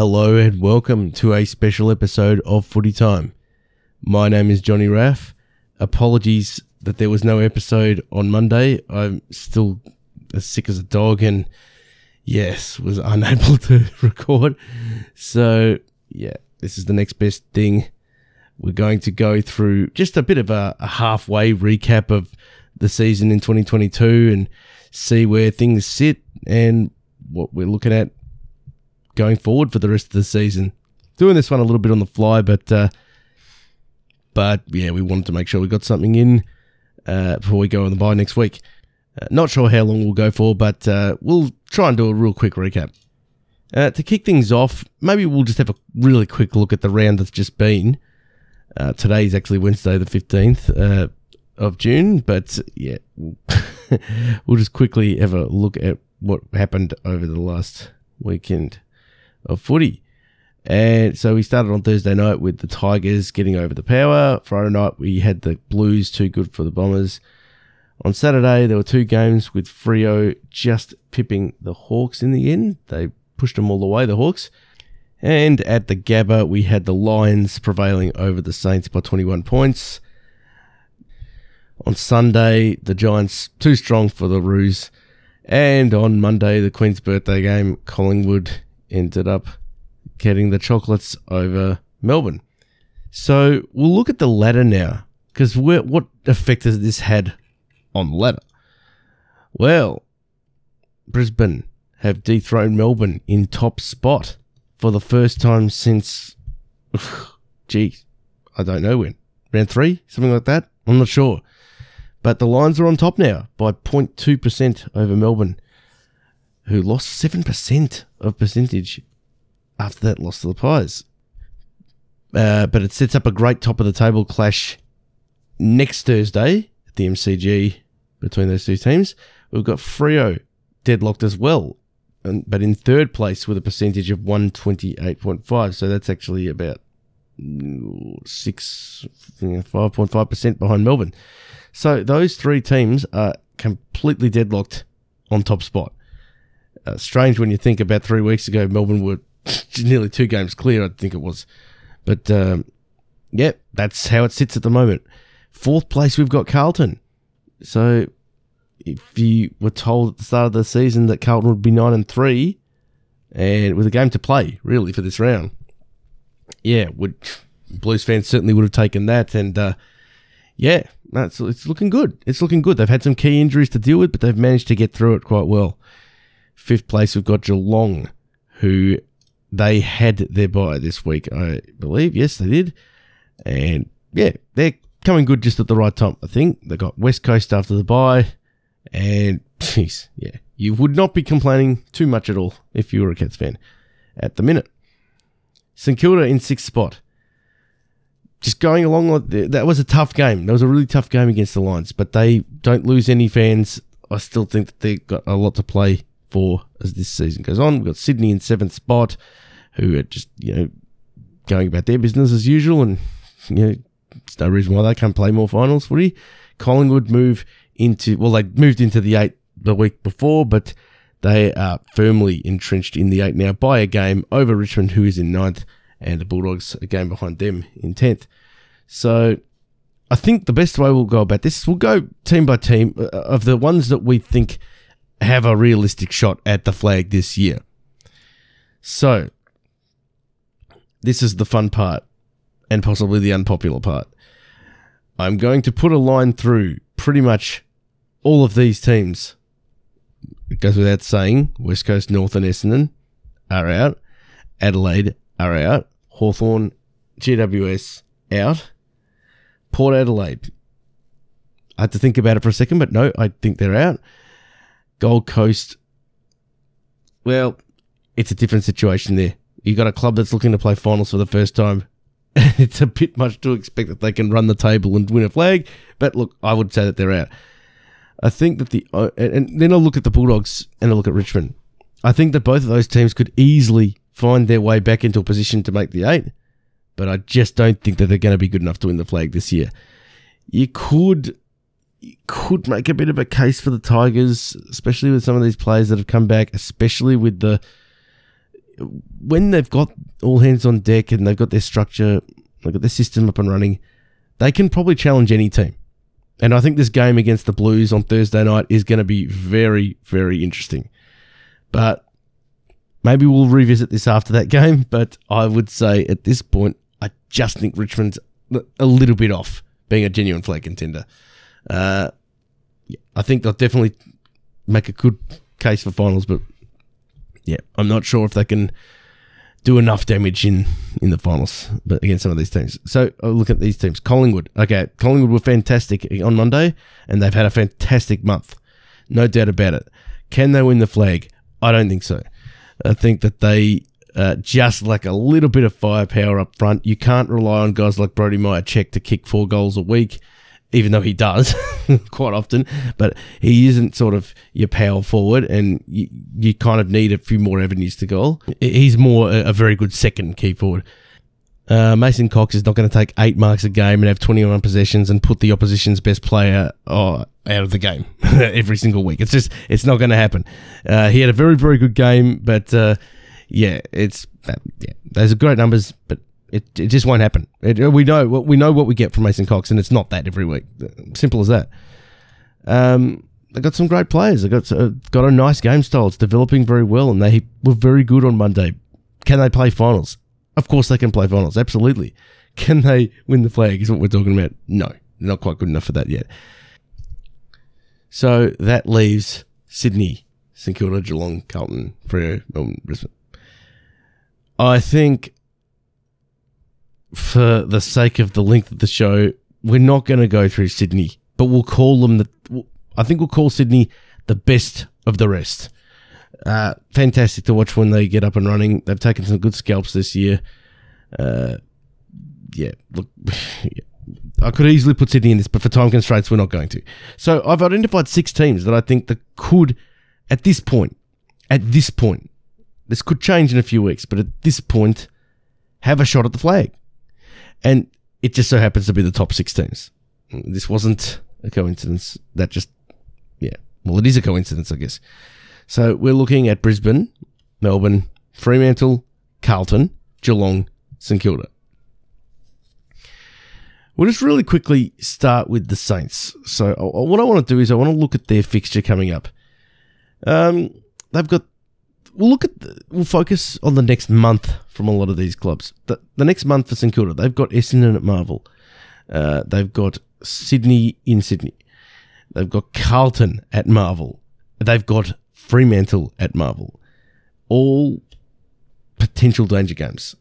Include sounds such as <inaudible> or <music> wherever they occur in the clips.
Hello and welcome to a special episode of Footy Time. My name is Johnny Raff. Apologies that there was no episode on Monday. I'm still as sick as a dog and yes, was <laughs> unable to record. So, yeah, this is the next best thing. We're going to go through just a bit of a, a halfway recap of the season in 2022 and see where things sit and what we're looking at going forward for the rest of the season. Doing this one a little bit on the fly, but uh, but yeah, we wanted to make sure we got something in uh, before we go on the bye next week. Uh, not sure how long we'll go for, but uh, we'll try and do a real quick recap. Uh, to kick things off, maybe we'll just have a really quick look at the round that's just been. Uh, today is actually Wednesday, the 15th uh, of June, but yeah, <laughs> we'll just quickly have a look at what happened over the last weekend of footy. And so we started on Thursday night with the Tigers getting over the power. Friday night we had the Blues too good for the Bombers. On Saturday there were two games with Freo just pipping the Hawks in the end. They pushed them all the way, the Hawks. And at the Gabba we had the Lions prevailing over the Saints by 21 points. On Sunday the Giants too strong for the Roos. And on Monday the Queen's birthday game Collingwood ended up getting the chocolates over Melbourne. So we'll look at the ladder now, because what effect has this had on the ladder? Well, Brisbane have dethroned Melbourne in top spot for the first time since, <sighs> geez, I don't know when. Round three? Something like that? I'm not sure. But the Lions are on top now by 0.2% over Melbourne who lost 7% of percentage after that loss to the Pies. Uh, but it sets up a great top of the table clash next Thursday at the MCG between those two teams. We've got Freo deadlocked as well, and, but in third place with a percentage of 128.5. So that's actually about six, 5.5% behind Melbourne. So those three teams are completely deadlocked on top spot. Uh, strange when you think about three weeks ago, Melbourne were <laughs> nearly two games clear, I think it was. But um, yeah, that's how it sits at the moment. Fourth place, we've got Carlton. So if you were told at the start of the season that Carlton would be nine and three, and with a game to play really for this round, yeah, would Blues fans certainly would have taken that. And uh, yeah, that's it's looking good. It's looking good. They've had some key injuries to deal with, but they've managed to get through it quite well. Fifth place, we've got Geelong, who they had their bye this week, I believe. Yes, they did. And yeah, they're coming good just at the right time, I think. They got West Coast after the bye, And, jeez, yeah, you would not be complaining too much at all if you were a Cats fan at the minute. St Kilda in sixth spot. Just going along, that was a tough game. That was a really tough game against the Lions, but they don't lose any fans. I still think that they've got a lot to play for as this season goes on. We've got Sydney in seventh spot, who are just, you know, going about their business as usual, and, you know, there's no reason why they can't play more finals footy. Collingwood move into, well, they moved into the eight the week before, but they are firmly entrenched in the eight now by a game over Richmond, who is in ninth, and the Bulldogs a game behind them in tenth. So I think the best way we'll go about this we'll go team by team uh, of the ones that we think have a realistic shot at the flag this year. So, this is the fun part and possibly the unpopular part. I'm going to put a line through pretty much all of these teams. It goes without saying, West Coast, North, and Essendon are out. Adelaide are out. Hawthorn, GWS out. Port Adelaide. I had to think about it for a second, but no, I think they're out. Gold Coast, well, it's a different situation there. You got a club that's looking to play finals for the first time. <laughs> it's a bit much to expect that they can run the table and win a flag, but look, I would say that they're out. I think that the uh, and then I'll look at the Bulldogs and I'll look at Richmond. I think that both of those teams could easily find their way back into a position to make the eight, but I just don't think that they're going to be good enough to win the flag this year. You could could make a bit of a case for the Tigers, especially with some of these players that have come back, especially with the when they've got all hands on deck and they've got their structure, they've got their system up and running, they can probably challenge any team. And I think this game against the Blues on Thursday night is going to be very, very interesting. But maybe we'll revisit this after that <laughs> game. But I would say at this point, I just think Richmond's a little bit off being a genuine flag contender. Uh, I think they'll definitely make a good case for finals, but yeah, I'm not sure if they can do enough damage in in the finals, but against some of these teams. So I'll look at these teams. Collingwood, okay, Collingwood were fantastic on Monday, and they've had a fantastic month, no doubt about it. Can they win the flag? I don't think so. I think that they uh, just lack a little bit of firepower up front. You can't rely on guys like Brody Mihocek to kick four goals a week even though he does <laughs> quite often, but he isn't sort of your power forward, and you, you kind of need a few more avenues to go. He's more a, a very good second key forward. Uh, Mason Cox is not going to take eight marks a game and have 21 possessions and put the opposition's best player oh, out of the game <laughs> every single week. It's just, it's not going to happen. Uh, he had a very, very good game, but uh, yeah, it's, uh, yeah, those are great numbers, but it, it just won't happen. It, we know we know what we get from Mason Cox, and it's not that every week. Simple as that. Um, they got some great players. They got uh, got a nice game style. It's developing very well, and they were very good on Monday. Can they play finals? Of course, they can play finals. Absolutely. Can they win the flag? Is what we're talking about. No, not quite good enough for that yet. So that leaves Sydney, St Kilda, Geelong, Carlton, Freo, Melbourne, Brisbane. I think for the sake of the length of the show, we're not going to go through Sydney, but we'll call them the. I think we'll call Sydney the best of the rest. Uh, fantastic to watch when they get up and running. They've taken some good scalps this year. Uh, yeah, look. <laughs> I could easily put Sydney in this, but for time constraints, we're not going to. So I've identified six teams that I think that could, at this point, at this point, this could change in a few weeks, but at this point, have a shot at the flag and it just so happens to be the top six teams. This wasn't a coincidence. That just, yeah, well, it is a coincidence, I guess. So we're looking at Brisbane, Melbourne, Fremantle, Carlton, Geelong, St Kilda. We'll just really quickly start with the Saints. So what I want to do is I want to look at their fixture coming up. Um, they've got we'll look at the, we'll focus on the next month from a lot of these clubs. The, the next month for St Kilda, they've got Essendon at Marvel. Uh, they've got Sydney in Sydney. They've got Carlton at Marvel. They've got Fremantle at Marvel. All potential danger games,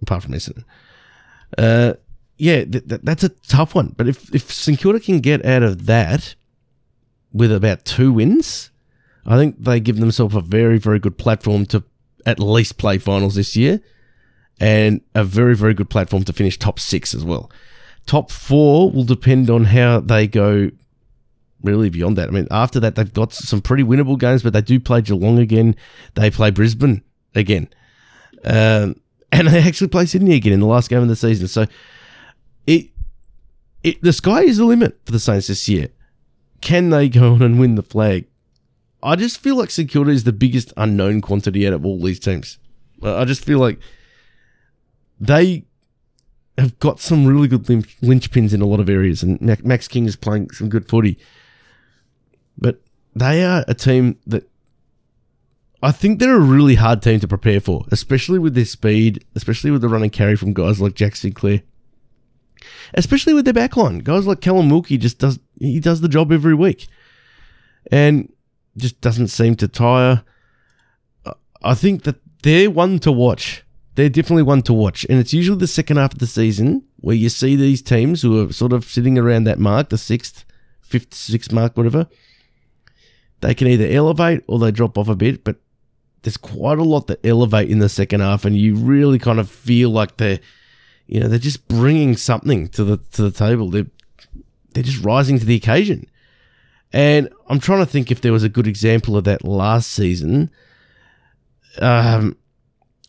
apart from Essendon. Uh, yeah, th- th- that's a tough one. But if, if St Kilda can get out of that with about two wins, I think they give themselves a very, very good platform to at least play finals this year and a very, very good platform to finish top six as well. Top four will depend on how they go really beyond that. I mean, after that, they've got some pretty winnable games, but they do play Geelong again. They play Brisbane again. Um, and they actually play Sydney again in the last game of the season. So it, it the sky is the limit for the Saints this year. Can they go on and win the flag? I just feel like St Kilda is the biggest unknown quantity out of all these teams. I just feel like they have got some really good linchpins in a lot of areas, and Max King is playing some good footy. But they are a team that I think they're a really hard team to prepare for, especially with their speed, especially with the run and carry from guys like Jack Sinclair, especially with their backline. Guys like Callum Wilkie just does he does the job every week, and just doesn't seem to tire. I think that they're one to watch. They're definitely one to watch. And it's usually the second half of the season where you see these teams who are sort of sitting around that mark, the sixth, fifth, sixth mark, whatever. They can either elevate or they drop off a bit, but there's quite a lot that elevate in the second half, and you really kind of feel like they're, you know, they're just bringing something to the to the table. They're they're just rising to the occasion. And I'm trying to think if there was a good example of that last season. Um,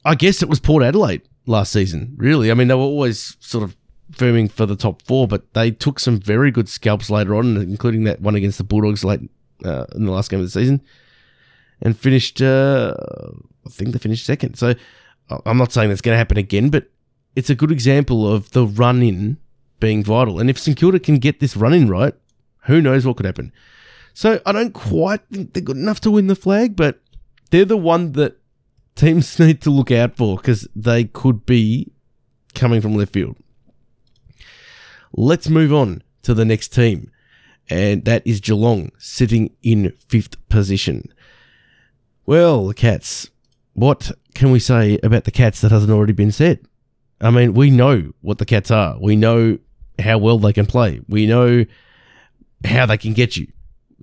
I guess it was Port Adelaide last season, really. I mean, they were always sort of firming for the top four, but they took some very good scalps later on, including that one against the Bulldogs late uh, in the last game of the season, and finished uh, I think they finished second. So I'm not saying that's going to happen again, but it's a good example of the run in being vital. And if St Kilda can get this run in right, who knows what could happen. So I don't quite think they're good enough to win the flag, but they're the one that teams <laughs> need to look out for because they could be coming from left field. Let's move on to the next team, and that is Geelong sitting in fifth position. Well, the Cats. What can we say about the Cats that hasn't already been said? I mean, we know what the Cats are. We know how well they can play. We know how they can get you.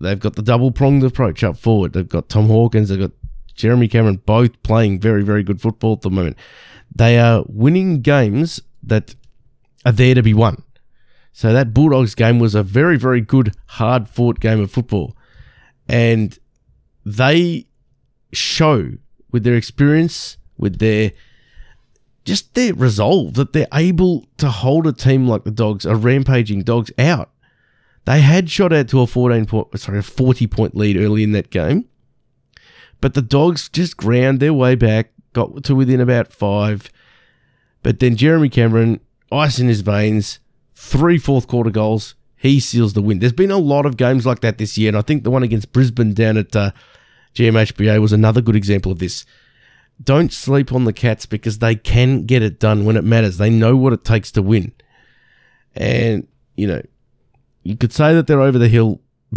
They've got the double pronged approach up forward. They've got Tom Hawkins. They've got Jeremy Cameron, both playing very, very good football at the moment. They are winning games that are there to be won. So that Bulldogs game was a very, very good, hard fought game of football. And they show with their experience, with their just their resolve that they're able to hold a team like the Dogs, a rampaging Dogs, out. They had shot out to a 14 point, sorry, a 40 point lead early in that game. But the Dogs just ground their way back, got to within about five. But then Jeremy Cameron, ice in his veins, three fourth quarter goals. He seals the win. There's been a lot of games like that this year, and I think the one against Brisbane down at uh, GMHBA was another good example of this. Don't sleep on the Cats because they can get it done when it matters. They know what it takes to win. And, you know, you could say that they're over the hill. <laughs>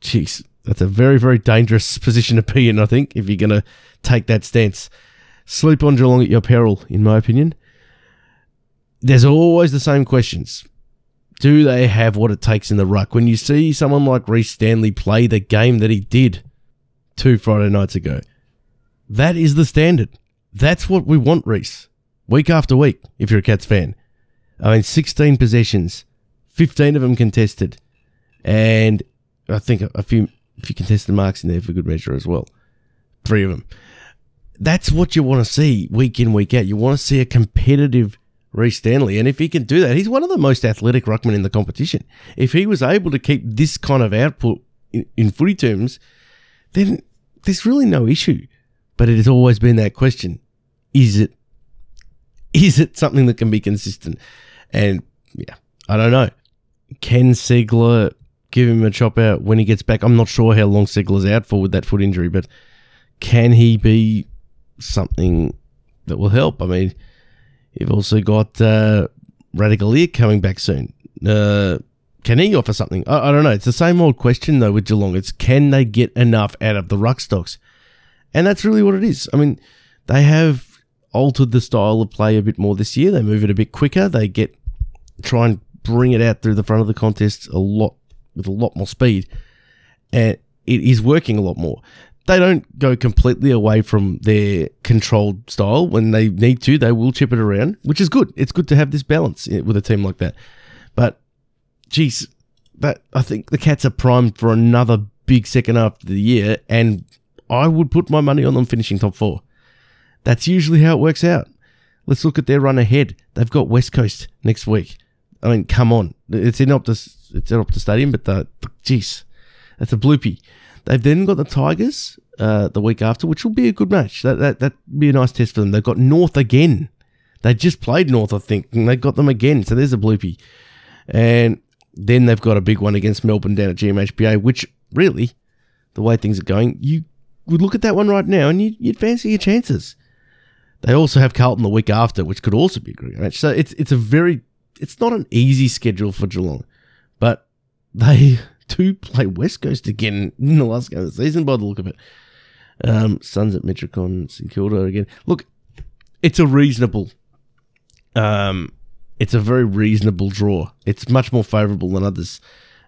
Jeez, that's a very, very dangerous position to be in, I think, if you're going to take that stance. Sleep on Geelong at your peril, in my opinion. There's always the same questions. Do they have what it takes in the ruck? When you see someone like Rhys Stanley play the game that he did two Friday nights ago, that is the standard. That's what we want, Rhys. Week after week, if you're a Cats fan. I mean, 16 possessions, 15 of them contested, and I think a few, a few contested marks in there for good measure as well. Three of them. That's what you want to see week in, week out. You want to see a competitive Rhys Stanley. And if he can do that, he's one of the most athletic ruckmen in the competition. If he was able to keep this kind of output in, in footy terms, then there's really no issue. But it has always been that question. Is it is it something that can be consistent? And yeah, I don't know. Can Ceglar give him a chop out when he gets back? I'm not sure how long Ceglar's out for with that foot injury, but can he be something that will help? I mean, you've also got uh, Ratugolea coming back soon. Uh, can he offer something? I, I, don't know. It's the same old question though with Geelong. It's can they get enough out of the ruck stocks? And that's really what it is. I mean, they have altered the style of play a bit more this year. They move it a bit quicker. They get try and bring it out through the front of the contest a lot with a lot more speed, and it is working a lot more. They don't go completely away from their controlled style when they need to. They will chip it around, which is good. It's good to have this balance eh, with a team like that. But, geez, that I think the Cats are primed for another big second half of the year, and I would put my money on them finishing top four. That's usually how it works out. Let's look at their run ahead. They've got West Coast next week. I mean, come on. It's in Optus, it's at Optus Stadium, but the, jeez, that's a bloopy. They've then got the Tigers uh, the week after, which will be a good match. That that that be a nice test for them. They've got North again. They just played North, I think, and they got them again. So there's a bloopy. And then they've got a big one against Melbourne down at GMHBA, which really, the way things are going, you would look at that one right now and you'd, you'd fancy your chances. They also have Carlton the week after, which could also be a great match. So it's it's a very it's not an easy schedule for Geelong, but they <laughs> do play West Coast again in the last game of the season by the look of it. Um, Suns at Metricon, St Kilda again. Look, it's a reasonable, um, it's a very reasonable draw. It's much more favourable than others,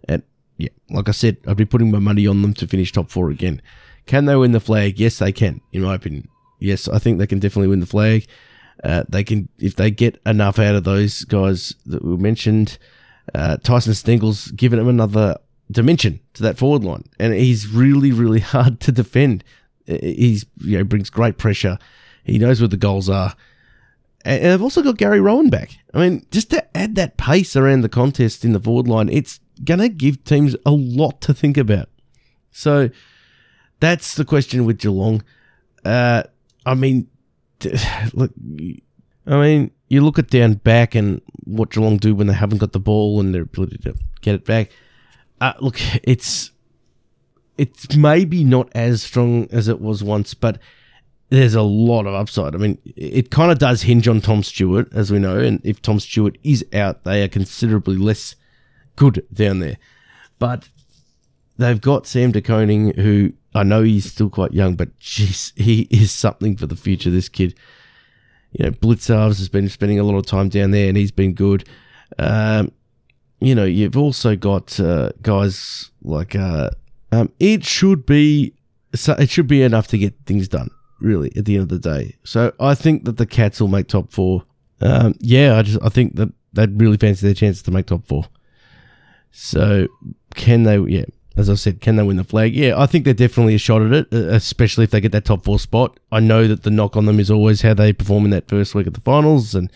and yeah, like I said, I'd be putting my money on them to finish top four again. Can they win the flag? Yes, they can, in my opinion. Yes, I think they can definitely win the flag. Uh, they can if they get enough out of those guys that we mentioned. Uh, Tyson Stengel's given him another dimension to that forward line, and he's really, really <laughs> hard to defend. He's you know brings great pressure. He knows where the goals are, and they've also got Gary Rohan back. I mean, just to add that pace around the contest in the forward line, it's gonna give teams a lot to think about. So that's the question with Geelong. Uh, I mean, <sighs> look, I mean, you look at down back and what Geelong do when they haven't got the ball and their ability to get it back. Uh, look, it's it's maybe not as strong as it was once, but there's a lot of upside. I mean, it kind of does hinge on Tom Stewart, as we know, and if Tom Stewart is out, they are considerably less good down there. But they've got Sam De Koning, who I know he's still quite young, but jeez, he is something for the future. This kid, you know, Blicavs has been spending a lot of time down there, and he's been good. Um, you know, you've also got uh, guys like uh, um, it should be it should be enough to get things done. Really, at the end of the day, so I think that the Cats will make top four. Um, yeah, I just I think that they'd really fancy their chances to make top four. So can they? Yeah, as I said, can they win the flag? Yeah, I think they're definitely a shot at it, uh, especially if they get that top four spot. I know that the knock on them is always how they perform in that first week of the finals and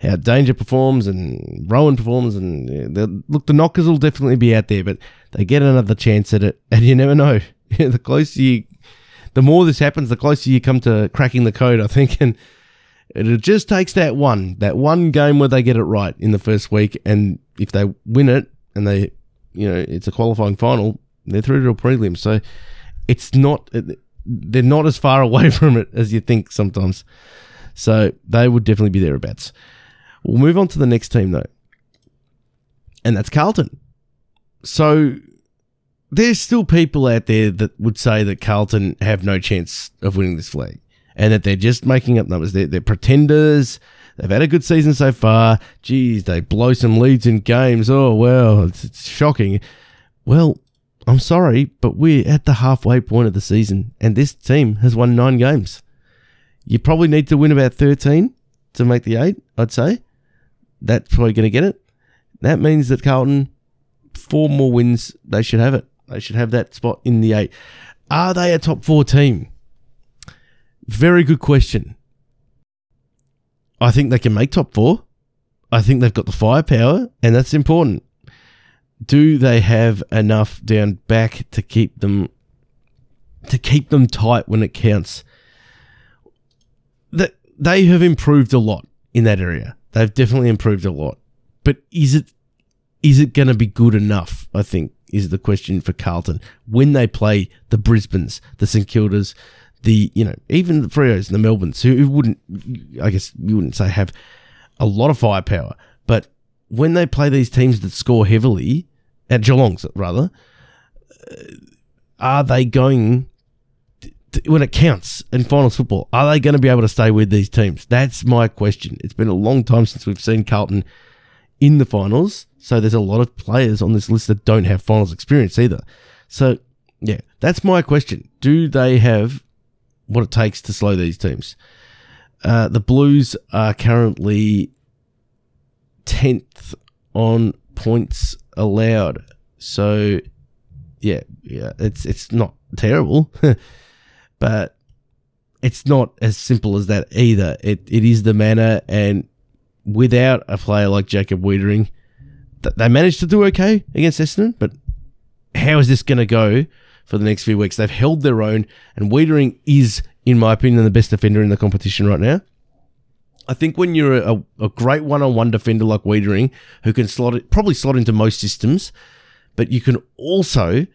how Danger performs and Rohan performs. And yeah, look, the knockers will definitely be out there, but they get another chance at it, and you never know. <laughs> the closer you, the more this happens, the closer you come to cracking the code, I think. And it just takes that one, that one game where they get it right in the first week, and if they win it and they you know, it's a qualifying final, they're through to a prelim. So it's not, they're not as far <laughs> away from it as you think sometimes. So they would definitely be thereabouts. We'll move on to the next team though, and that's Carlton. So there's still people out there that would say that Carlton have no chance of winning this flag and that they're just making up numbers. They're, they're pretenders. They've had a good season so far. Geez, they blow some leads in games. Oh, well, it's, it's shocking. Well, I'm sorry, but we're at the halfway point of the season, and this team has won nine games. You probably need to win about 13 to make the eight, I'd say. That's probably going to get it. That means that Carlton, four more wins, they should have it. They should have that spot in the eight. Are they a top four team? Very good question. I think they can make top four. I think they've got the firepower, and that's important. Do they have enough down back to keep them to keep them tight when it counts? That they have improved a lot in that area. They've definitely improved a lot. But is it is it going to be good enough? I think is the question for Carlton when they play the Brisbanes, the St Kildas, the you know even the Freos and the Melbournes who wouldn't I guess you wouldn't say have a lot of firepower, but when they play these teams that score heavily at Geelong's rather, uh, are they going to, when it counts in finals football? Are they going to be able to stay with these teams? That's my question. It's been a long time since we've seen Carlton in the finals, so there's a lot of players on this list that don't have finals experience either. So yeah, that's my question. Do they have what it takes to slow these teams. Uh, the Blues are currently 10th on points allowed. So, yeah, yeah, it's it's not terrible, <laughs> but it's not as simple as that either. It it is the manner, and without a player like Jacob Weitering, they managed to do okay against Essendon. But how is this going to go for the next few weeks. They've held their own, and Weitering is, in my opinion, the best defender in the competition right now. I think when you're a, a great one-on-one defender like Weitering, who can slot it, probably slot into most systems, but you can also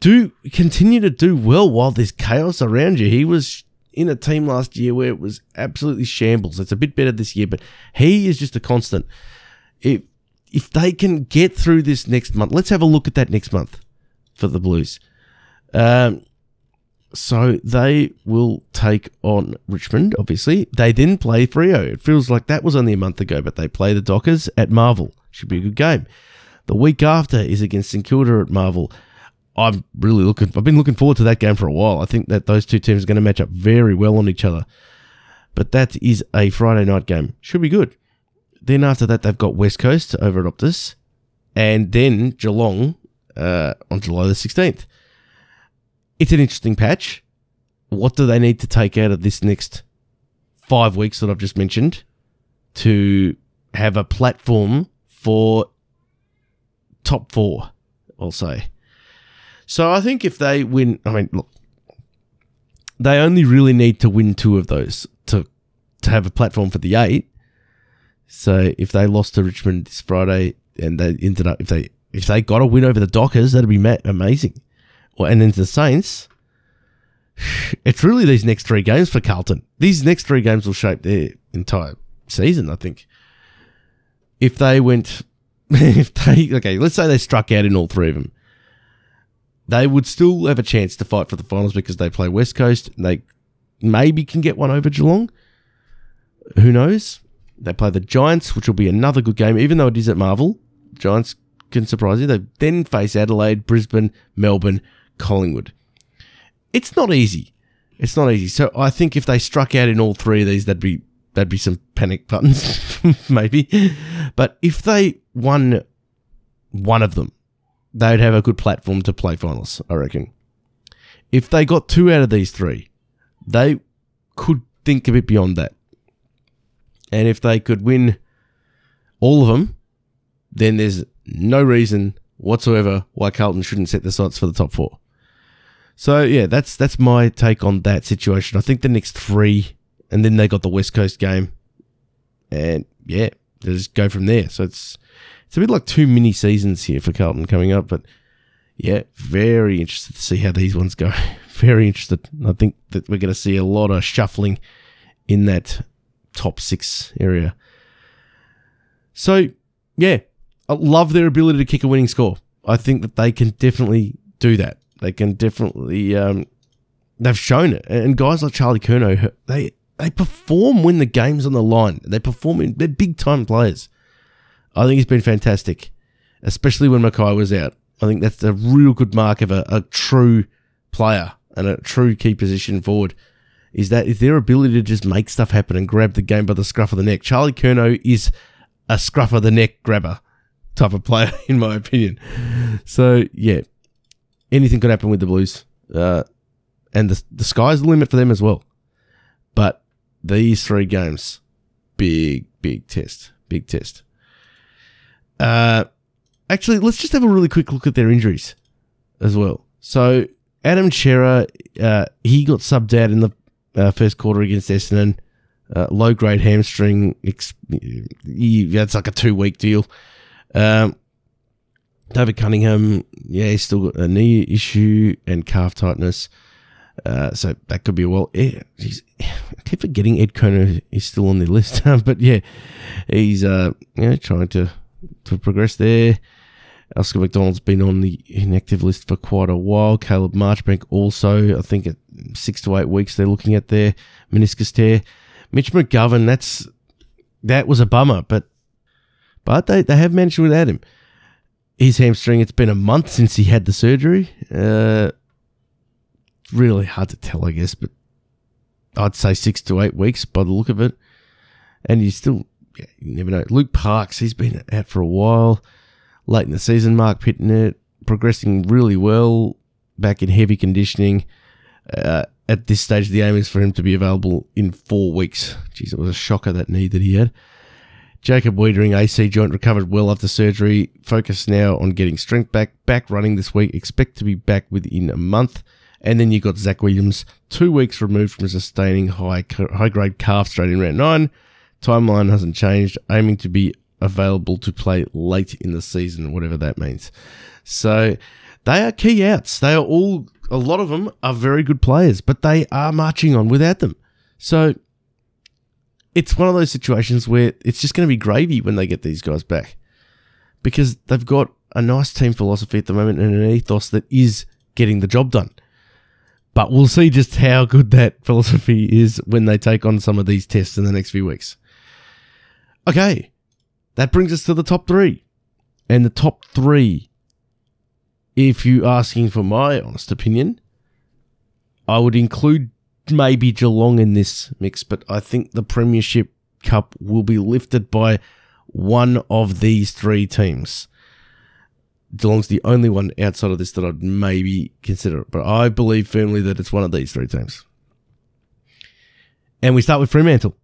do continue to do well while there's chaos around you. He was in a team last year where it was absolutely shambles. It's a bit better this year, but he is just a constant. If if they can get through this next month, let's have a look at that next month for the Blues. Um, so they will take on Richmond, obviously. They then play Freo. It feels like that was only a month ago, but they play the Dockers at Marvel. Should be a good game. The week after is against St Kilda at Marvel. I'm really looking. I've been looking forward to that game for a while. I think that those two teams are going to match up very well on each other. But that is a Friday night game. Should be good. Then after that, they've got West Coast over at Optus, and then Geelong uh, on July the 16th it's an interesting patch. What do they need to take out of this next five weeks that I've just mentioned to have a platform for top four? I'll say. So I think if they win, I mean, look, they only really need to win two of those to to have a platform for the eight. So if they lost to Richmond this Friday and they ended up if they if they got a win over the Dockers, that'd be ma- amazing. And then the Saints, <sighs> it's really these next three games for Carlton. These next three games will shape their entire season, I think. If they went, <laughs> if they okay, let's say they struck out in all three of them, they would still have a chance to fight for the finals because they play West Coast. They maybe can get one over Geelong. Who knows? They play the Giants, which will be another good game, even though it is at Marvel. Giants can surprise you. They then face Adelaide, Brisbane, Melbourne, Collingwood. It's not easy. It's not easy. So I think if they struck out in all three of these, that'd be that'd be some panic buttons, <laughs> maybe. But if they won one of them, they'd have a good platform to play finals. I reckon. If they got two out of these three, they could think a bit beyond that. And if they could win all of them, then there's no reason whatsoever why Carlton shouldn't set the sights for the top four. So yeah, that's that's my take on that situation. I think the next three, and then they got the West Coast game, and yeah, they just go from there. So it's it's a bit like two mini seasons here for Carlton coming up, but yeah, very interested to see how these ones go. <laughs> very interested. I think that we're going to see a lot of shuffling in that top six area. So yeah, I love their ability to kick a winning score. I think that they can definitely do that. They can definitely. Um, they've shown it, and guys like Charlie Curnow, they they perform when the game's on the line. They perform. In, they're big time players. I think he's been fantastic, especially when McKay was out. I think that's a real good mark of a, a true player and a true key position forward. Is that is their ability to just make stuff happen and grab the game by the scruff of the neck. Charlie Curnow is a scruff of the neck grabber type of player, <laughs> in my opinion. So yeah, anything could happen with the Blues, uh, and the the sky's the limit for them as well. But these three games, big big test, big test. Uh, actually, let's just have a really quick look at their injuries as well. So Adam Cerra, uh, he got subbed out in the uh, first quarter against Essendon. Uh, low grade hamstring. Ex- he, that's like a two week deal. Um, David Cunningham, yeah, he's still got a knee issue and calf tightness. Uh, so that could be a well. Yeah, he's, I keep forgetting Ed Curnow is still on the list, <laughs> but yeah, he's uh, you know, trying to to progress there. Oscar McDonald's been on the inactive list for quite a while. Caleb Marchbank also, I think, at six to eight weeks they're looking at their meniscus tear. Mitch McGovern, that's that was a bummer, but but they, they have managed without him. His hamstring, it's been a month since he had the surgery. Uh, really hard to tell, I guess, but I'd say six to eight weeks by the look of it. And you still, yeah, you never know. Luke Parks, he's been out for a while. Late in the season, Marc Pittonet progressing really well, back in heavy conditioning. Uh, at this stage, the aim is for him to be available in four weeks. Jeez, it was a shocker that knee that he had. Jacob Weitering, AC joint recovered well after surgery. Focus now on getting strength back. Back running this week. Expect to be back within a month. And then you got Zac Williams, two weeks removed from sustaining high high grade calf strain in round nine. Timeline hasn't changed. Aiming to be available to play late in the season, whatever that means. So they are key outs. They are all a lot of them are very good players, but they are marching on without them. So it's one of those situations where it's just going to be gravy when they get these guys back because they've got a nice team philosophy at the moment and an ethos that is getting the job done. But we'll see just how good that <laughs> philosophy is when they take on some of these tests in the next few weeks. Okay, that brings us to the top three. And the top three, if you're asking for my honest opinion, I would include maybe Geelong in this mix, but I think the Premiership Cup will be lifted by one of these three teams. Geelong's the only one outside of this that I'd maybe consider, but I believe firmly that it's one of these three teams. And we start with Fremantle.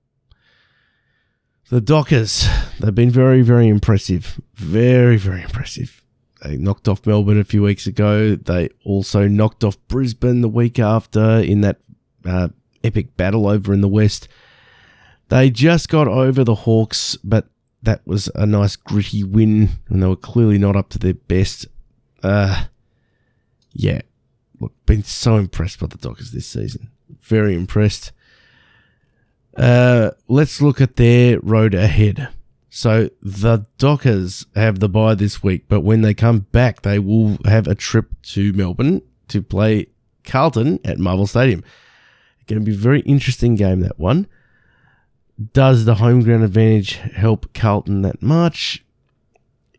The Dockers, they've been very, very impressive. Very, very impressive. They knocked off Melbourne a few weeks ago. They also knocked off Brisbane the week after in that uh, epic battle over in the West. They just got over the Hawks, but that was a nice gritty win, and they were clearly not up to their best. Uh, yeah, look, been so impressed by the Dockers this season. Very impressed. Uh, let's look at their road ahead. So the Dockers have the bye this week, but when they come back, they will have a trip to Melbourne to play Carlton at Marvel Stadium. Going to be a very interesting game that one. Does the home ground advantage help Carlton that much?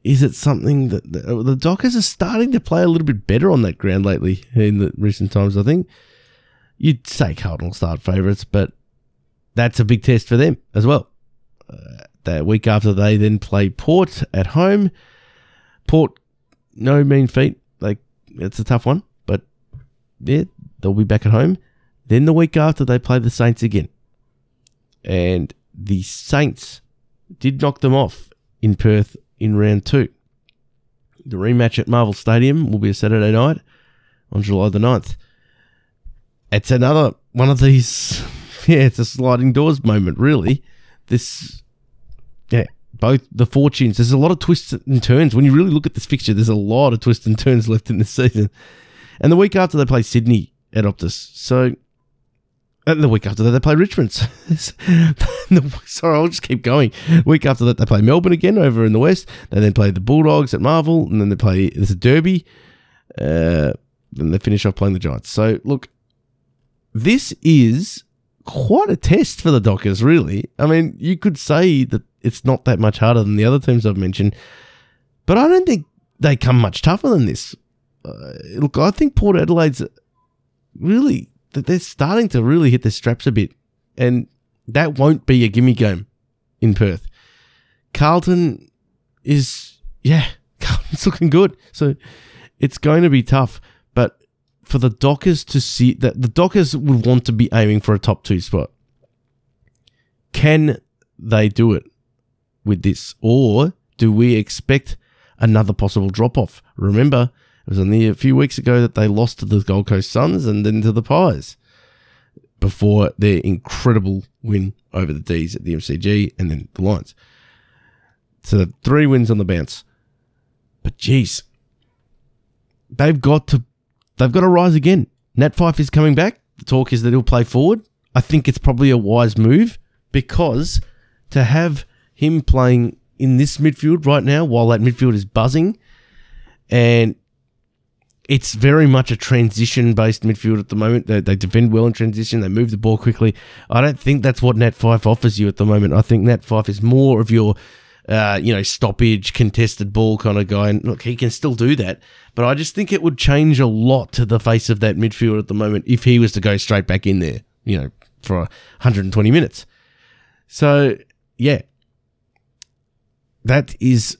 Is it something that the, the Dockers are starting to play a little bit better on that ground lately in the recent times? I think you'd say Carlton will start favourites, but that's a big test for them as well. Uh, the week after they then play Port at home. Port, no mean feat. Like it's a tough one, but yeah, they'll be back at home. Then the week after they play the Saints again and the Saints did knock them off in Perth in round two. The rematch at Marvel Stadium will be a Saturday night on July the 9th. It's another one of these, <laughs> yeah, it's a sliding doors moment, really. This, yeah, both the fortunes, there's a lot of twists and turns. When you really look at this fixture, there's a lot of twists and turns left in the season. And the week after, they play Sydney at Optus. So and the week after that, they play Richmond. <laughs> Sorry, I'll just keep going. Week after that, they play Melbourne again over in the West. They then play the Bulldogs at Marvel, and then they play there's a Derby. Uh, then they finish off playing the Giants. So look, this is quite a test for the Dockers. Really, I mean, you could say that it's not that much harder than the other teams I've mentioned, but I don't think they come much tougher than this. Uh, look, I think Port Adelaide's really they're starting to really hit their straps a bit. And that won't be a gimme game in Perth. Carlton is, yeah, <laughs> Carlton's looking good. So it's going to be tough. But for the Dockers to see that the Dockers would want to be aiming for a top two spot. Can they do it with this? Or do we expect another possible drop off? Remember, it was only a few weeks ago that they lost to the Gold Coast Suns and then to the Pies before their incredible win over the D's at the MCG and then the Lions. So three wins on the bounce. But geez, they've got to they've got to rise again. Nat Fyfe is coming back. The talk is that he'll play forward. I think it's probably a wise move because to have him playing in this midfield right now while that midfield is buzzing and it's very much a transition based midfield at the moment. They, they, defend well in transition. They move the ball quickly. I don't think that's what Nat Fyfe offers you at the moment. I think Nat Fyfe is more of your, uh, you know, stoppage, contested ball kind of guy. And look, he can still do that. But I just think it would change a lot to the face of that midfield at the moment if he was to go straight back in there, you know, for 120 minutes. So, yeah, that is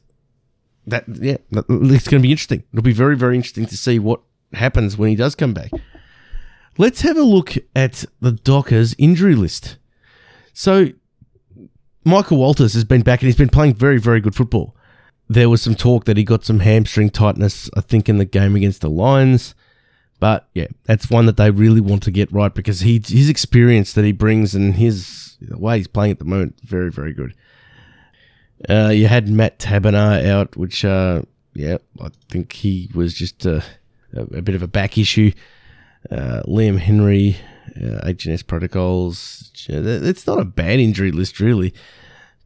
that yeah, it's going to be interesting. It'll be very very interesting to see what happens when he does come back. Let's have a look at the Dockers injury list. So Michael Walters has been back and he's been playing very very good football. There was some talk that he got some hamstring tightness, I think, in the game against the Lions. But yeah, that's one that they really want to get right because he his experience that he brings and his the way he's playing at the moment very very good. Uh, you had Matt Taberner out, which, uh, yeah, I think he was just a, a, bit of a back issue. Uh, Liam Henry, uh, HNS protocols. It's not a bad injury list, really.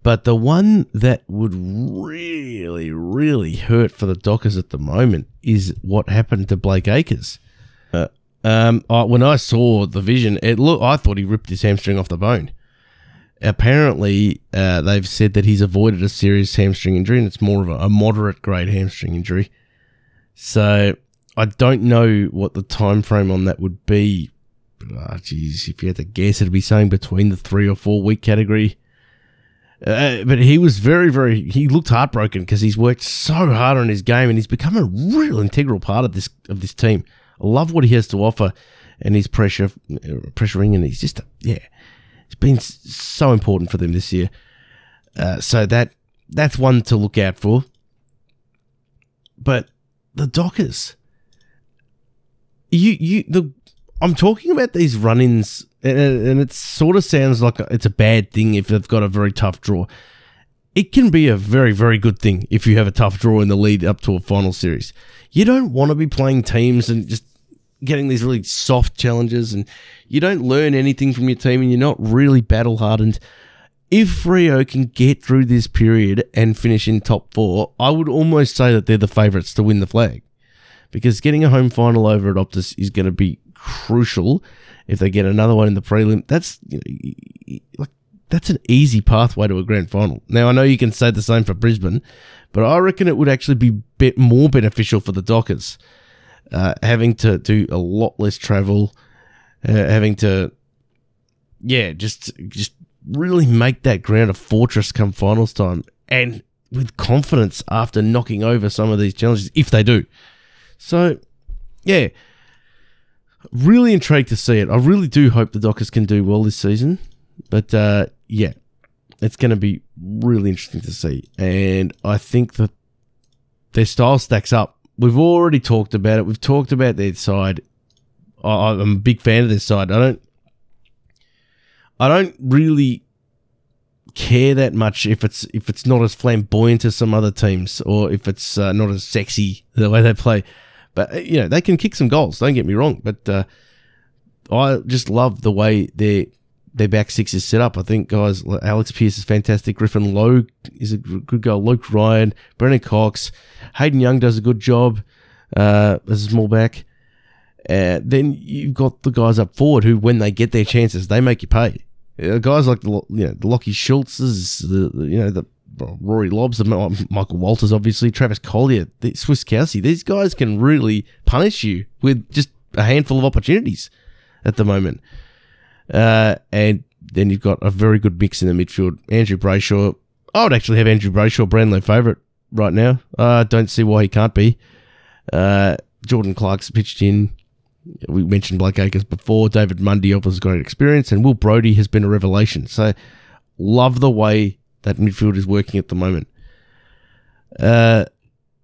But the one that would really, really hurt for the Dockers at the moment is what happened to Blake Acres. Uh, um, I, when I saw the vision, it look I thought he ripped his hamstring off the bone apparently uh, they've said that he's avoided a serious hamstring injury and it's more of a, a moderate grade hamstring injury. So I don't know what the time frame on that would be. Oh, if you had to guess, it'd be something between the three or four week category. Uh, but he was very, very. He looked heartbroken because he's worked so hard on his game and he's become a real integral part of this of this team. I love what he has to offer and his pressure, uh, pressuring, and he's just a, yeah it's been so important for them this year. Uh, so that that's one to look out for. But the Dockers, you you the I'm talking about these run-ins and, and it sort of sounds like it's a bad thing if they've got a very tough draw. It can be a very, very good thing if you have a tough draw in the lead up to a final series. You don't want to be playing teams and just getting these really soft challenges, and you don't learn anything from your team, and you're not really battle hardened. If Freo can get through this period and finish in top four, I would almost say that they're the favourites to win the flag because getting a home final over at Optus is going to be crucial. If they get another one in the prelim, that's you know, like that's an easy pathway to a grand final. Now I know you can say the same for Brisbane, but I reckon it would actually be bit more beneficial for the Dockers, uh, having to do a lot less travel, uh, having to, yeah, just just really make that ground a fortress come finals time, and with confidence after knocking over some of these challenges, if they do. So, yeah, really intrigued to see it. I really do hope the Dockers can do well this season. But uh, yeah, it's going to be really interesting to see. And I think that their style stacks up. We've already talked about it. We've talked about their side. I, I'm a big fan of their side. I don't. I don't really care that much if it's if it's not as flamboyant as some other teams or if it's uh, not as sexy the way they play. But uh, you know they can kick some goals. Don't get me wrong. But uh, I just love the way their their back six is set up. I think guys Alex Pearce is fantastic. Griffin Logue is a good goal. Luke Ryan, Brennan Cox, Hayden Young does a good job uh, as a small back. Uh, then you've got the guys up forward who, when they get their chances, they make you pay. Uh, guys like the you know the Lachie Schultzes, the, you know the Rory Lobbs, the Michael Walters, obviously Travis Colyer, the Switkowski. These guys can really punish you with just a handful of opportunities at the moment. Uh, and then you've got a very good mix in the midfield. Andrew Brayshaw. I would actually have Andrew Brayshaw, Brownlow favourite right now. I uh, don't see why he can't be. Uh, Jordan Clark's pitched in. We mentioned Blake Acres before. David Mundy offers great experience, and Will Brodie has been a revelation. So, love the way that midfield is working at the moment. Uh,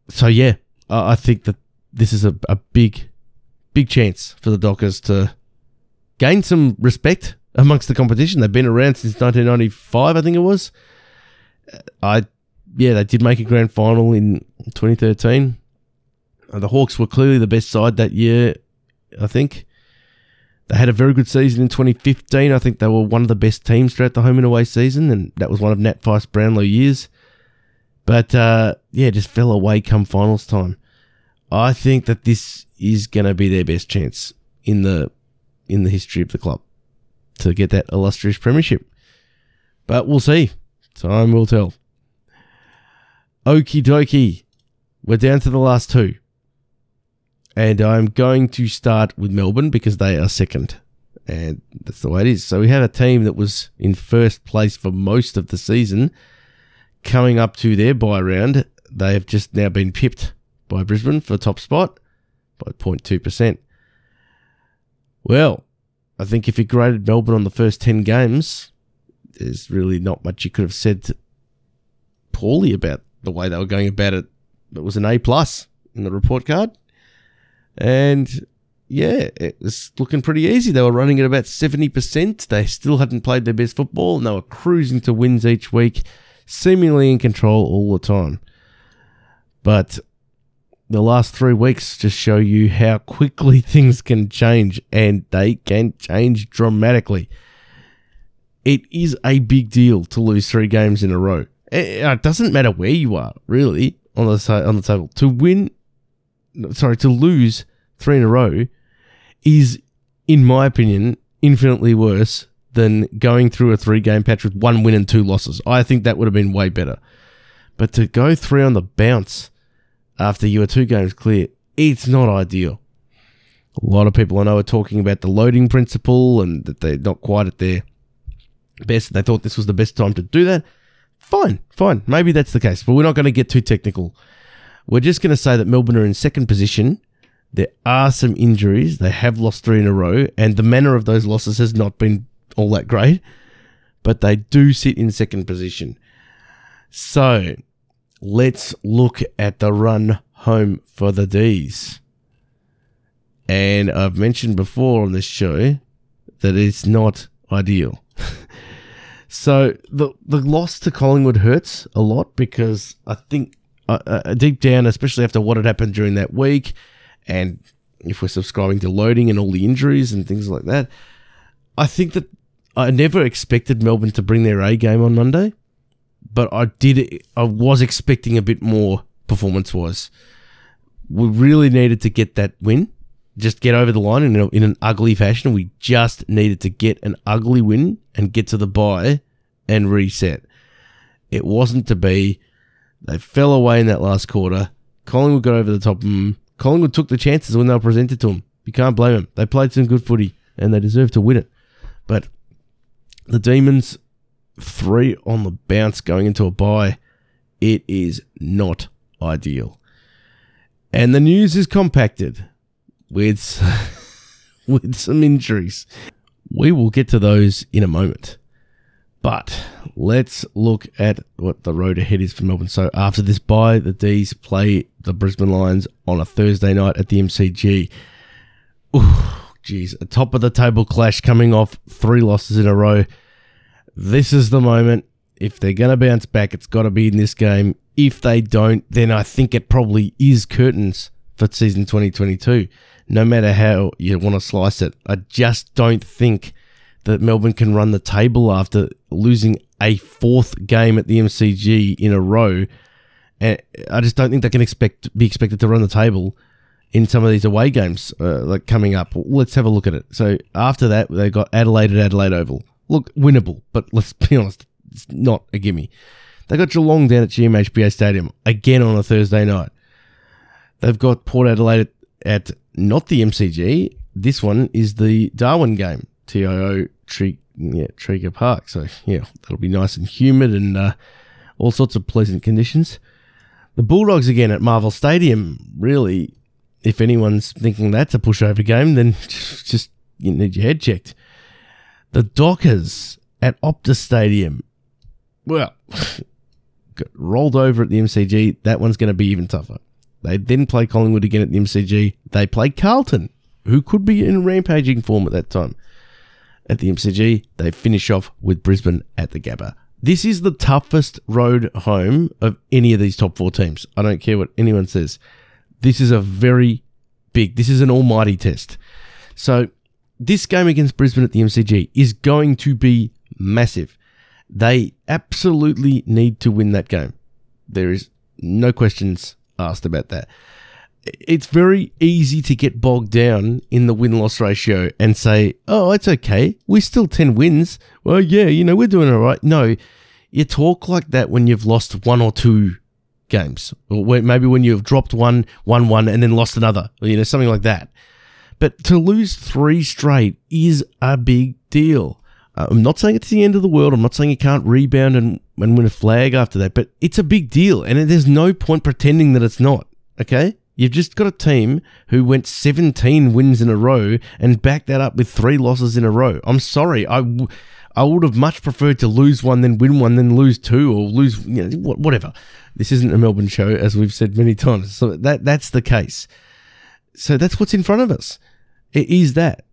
so yeah, I, I think that this is a, a big, big chance for the Dockers to gain some respect amongst the competition. They've been around since 1995, I think it was. I, yeah, they did make a grand final in 2013. Uh, the Hawks were clearly the best side that year, I think. They had a very good season in 2015. I think they were one of the best teams throughout the home and away season, and that was one of Nat Fyfe Brownlow years. But uh, yeah, just fell away come finals time. I think that this is going to be their best chance in the in the history of the club to get that illustrious premiership. But we'll see. Time will tell. Okie dokie. We're down to the last two. And I'm going to start with Melbourne because they are second. And that's the way it is. So we have a team that was in first place for most of the season. Coming up to their bye round, they have just now been pipped by Brisbane for top spot by 0.2%. Well, I think if you graded Melbourne on the first 10 games, there's really not much you could have said poorly about the way they were going about it. It was an A plus in the report card. And yeah, it was looking pretty easy. They were running at about 70%. They still hadn't played their best football and they were cruising to wins each week, seemingly in control all the time. But the last three weeks just show you how quickly <laughs> things can change and they can change dramatically. It is a big deal to lose three games in a row. Eh, eh, it doesn't matter where you are, really, on the on the table. To win, sorry, to lose three in a row is, in my opinion, infinitely worse than going through a three game patch with one win and two losses. I think that would have been way better. But to go three on the bounce after you are two games clear, it's not ideal. A lot of people I know are talking about the loading principle and that they're not quite at their best. They thought this was the best time to do that. Fine, fine. Maybe that's the case, but we're not going to get too technical. We're just going to say that Melbourne are in second position. There are some injuries. They have lost three in a row, and the manner of those losses has not been all that great, but they do sit in second position. So let's look at the run home for the D's. And I've mentioned before on this show that it's not ideal. <laughs> so the the loss to Collingwood hurts a lot because I think uh, uh, deep down, especially after what had happened during that week, and if we're subscribing to loading and all the injuries and things like that, I think that I never expected Melbourne to bring their A game on Monday, but I did. I was expecting a bit more performance wise. We really needed to get that win, just get over the line in, a, in an ugly fashion. We just needed to get an ugly win and get to the bye and reset. It wasn't to be. They fell away in that last quarter. Collingwood got over the top of them. Collingwood took the chances when they were presented to them. You can't blame them. They played some good footy and they deserve to win it. But the Demons, three on the bounce going into a bye, it is not ideal. And the news is compacted with, <laughs> with some injuries. We will get to those in a moment. But let's look at what the road ahead is for Melbourne. So after this bye, the D's play the Brisbane Lions on a Thursday night at the MCG. Ooh, geez, a top of the table clash coming off three losses in a row. This is the moment. If they're going to bounce back, it's got to be in this game. If they don't, then I think it probably is curtains for season 2022. No matter how you want to slice it, I just don't think that Melbourne can run the table after losing a fourth game at the MCG in a row. And I just don't think they can expect be expected to run the table in some of these away games uh, like coming up. Let's have a look at it. So after that, they got Adelaide at Adelaide Oval. Look, winnable, but let's <laughs> be honest, it's not a gimme. They got Geelong down at GMHBA Stadium again on a Thursday night. They've got Port Adelaide at, at not the MCG. This one is the Darwin game, TIO Tre- yeah, Traeger Park. So yeah, that'll be nice and humid and uh, all sorts of pleasant conditions. The Bulldogs again at Marvel Stadium. Really, if anyone's thinking that's a pushover game, then <laughs> just you need your head checked. The Dockers at Optus Stadium. Well, <laughs> rolled over at the MCG. That one's going to be even tougher. They then play Collingwood again at the MCG. They play Carlton, who could be in rampaging form at that time. At the MCG, they finish off with Brisbane at the Gabba. This is the toughest road home of any of these top four teams. I don't care what anyone says. This is a very big, this is an almighty test. So, this game against Brisbane at the MCG is going to be massive. They absolutely need to win that game. There is no questions asked about that. It's very easy to get bogged down in the win loss ratio and say, oh, it's okay. We're still 10 wins. Well, yeah, you know, we're doing all right. No, you talk like that when you've lost one or two games, or maybe when you've dropped one, one, one, and then lost another, you know, something like that. But to lose three straight is a big deal. Uh, I'm not saying it's the end of the world. I'm not saying you can't rebound and, and win a flag after that, but it's a big deal. And there's no point pretending that it's not. Okay? You've just got a team who went 17 wins in a row and backed that up with three losses in a row. I'm sorry. I, w- I would have much preferred to lose one then win one then lose two or lose, you know, whatever. This isn't a Melbourne show, as we've said many <laughs> times. So that that's the case. So that's what's in front of us. It is that.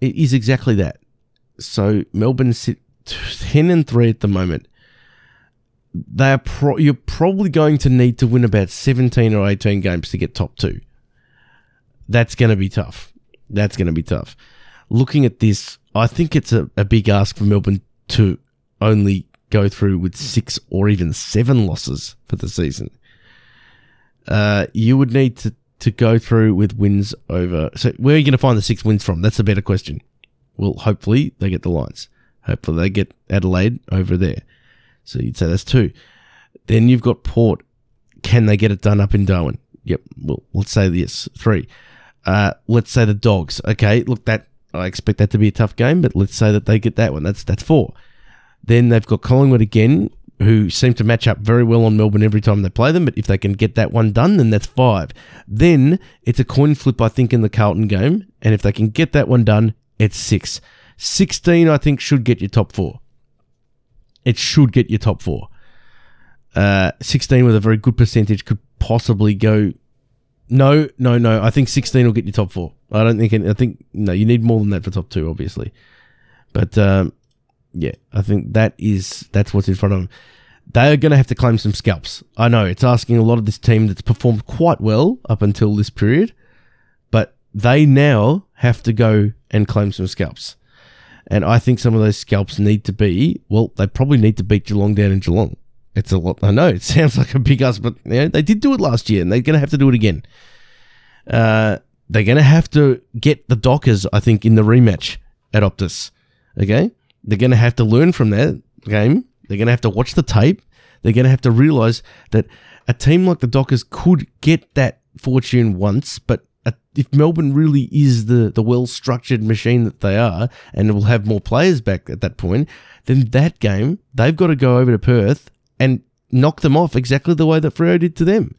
It is exactly that. So Melbourne sit ten and three at the moment. They are pro- you're probably going to need to win about seventeen or eighteen games to get top two. That's going to be tough. That's going to be tough. Looking at this, I think it's a, a big ask for Melbourne to only go through with six or even seven losses for the season. Uh, you would need to, to go through with wins over. So, where are you going to find the six wins from? That's a better question. Well, hopefully they get the Lions. Hopefully they get Adelaide over there. So you'd say that's two. Then you've got Port. Can they get it done up in Darwin? Yep. Well, let's say yes, three. Uh, let's say the Dogs. Okay, look, that I expect that to be a tough game, but let's say that they get that one. That's that's four. Then they've got Collingwood again, who seem to match up very well on Melbourne every time they play them. But if they can get that one done, then that's five. Then it's a coin flip, I think, in the Carlton game. And if they can get that one done, it's six. 16, I think, should get your top four. It should get your top four. Uh, 16 with a very good percentage could possibly go. No, no, no. I think 16 will get your top four. I don't think. I think no. You need more than that for top two, obviously. But um, yeah, I think that is that's what's in front of them. They are going to have to claim some scalps. I know it's asking a lot of this team that's performed quite well up until this period, but they now have to go and claim some scalps. And I think some of those scalps need to be, well, they probably need to beat Geelong down in Geelong. It's a lot. I know it <laughs> sounds like a big ask, but you know, they did do it last year and they're going to have to do it again. Uh, they're going to have to get the Dockers, I think, in the rematch at Optus. Okay? They're going to have to learn from that game. They're going to have to watch the tape. They're going to have to realize that a team like the Dockers could get that fortune once, but if Melbourne really is the, the well structured machine that they are and will have more players back at that point, then that game, they've got to go over to Perth and knock them off exactly the way that Freo did to them.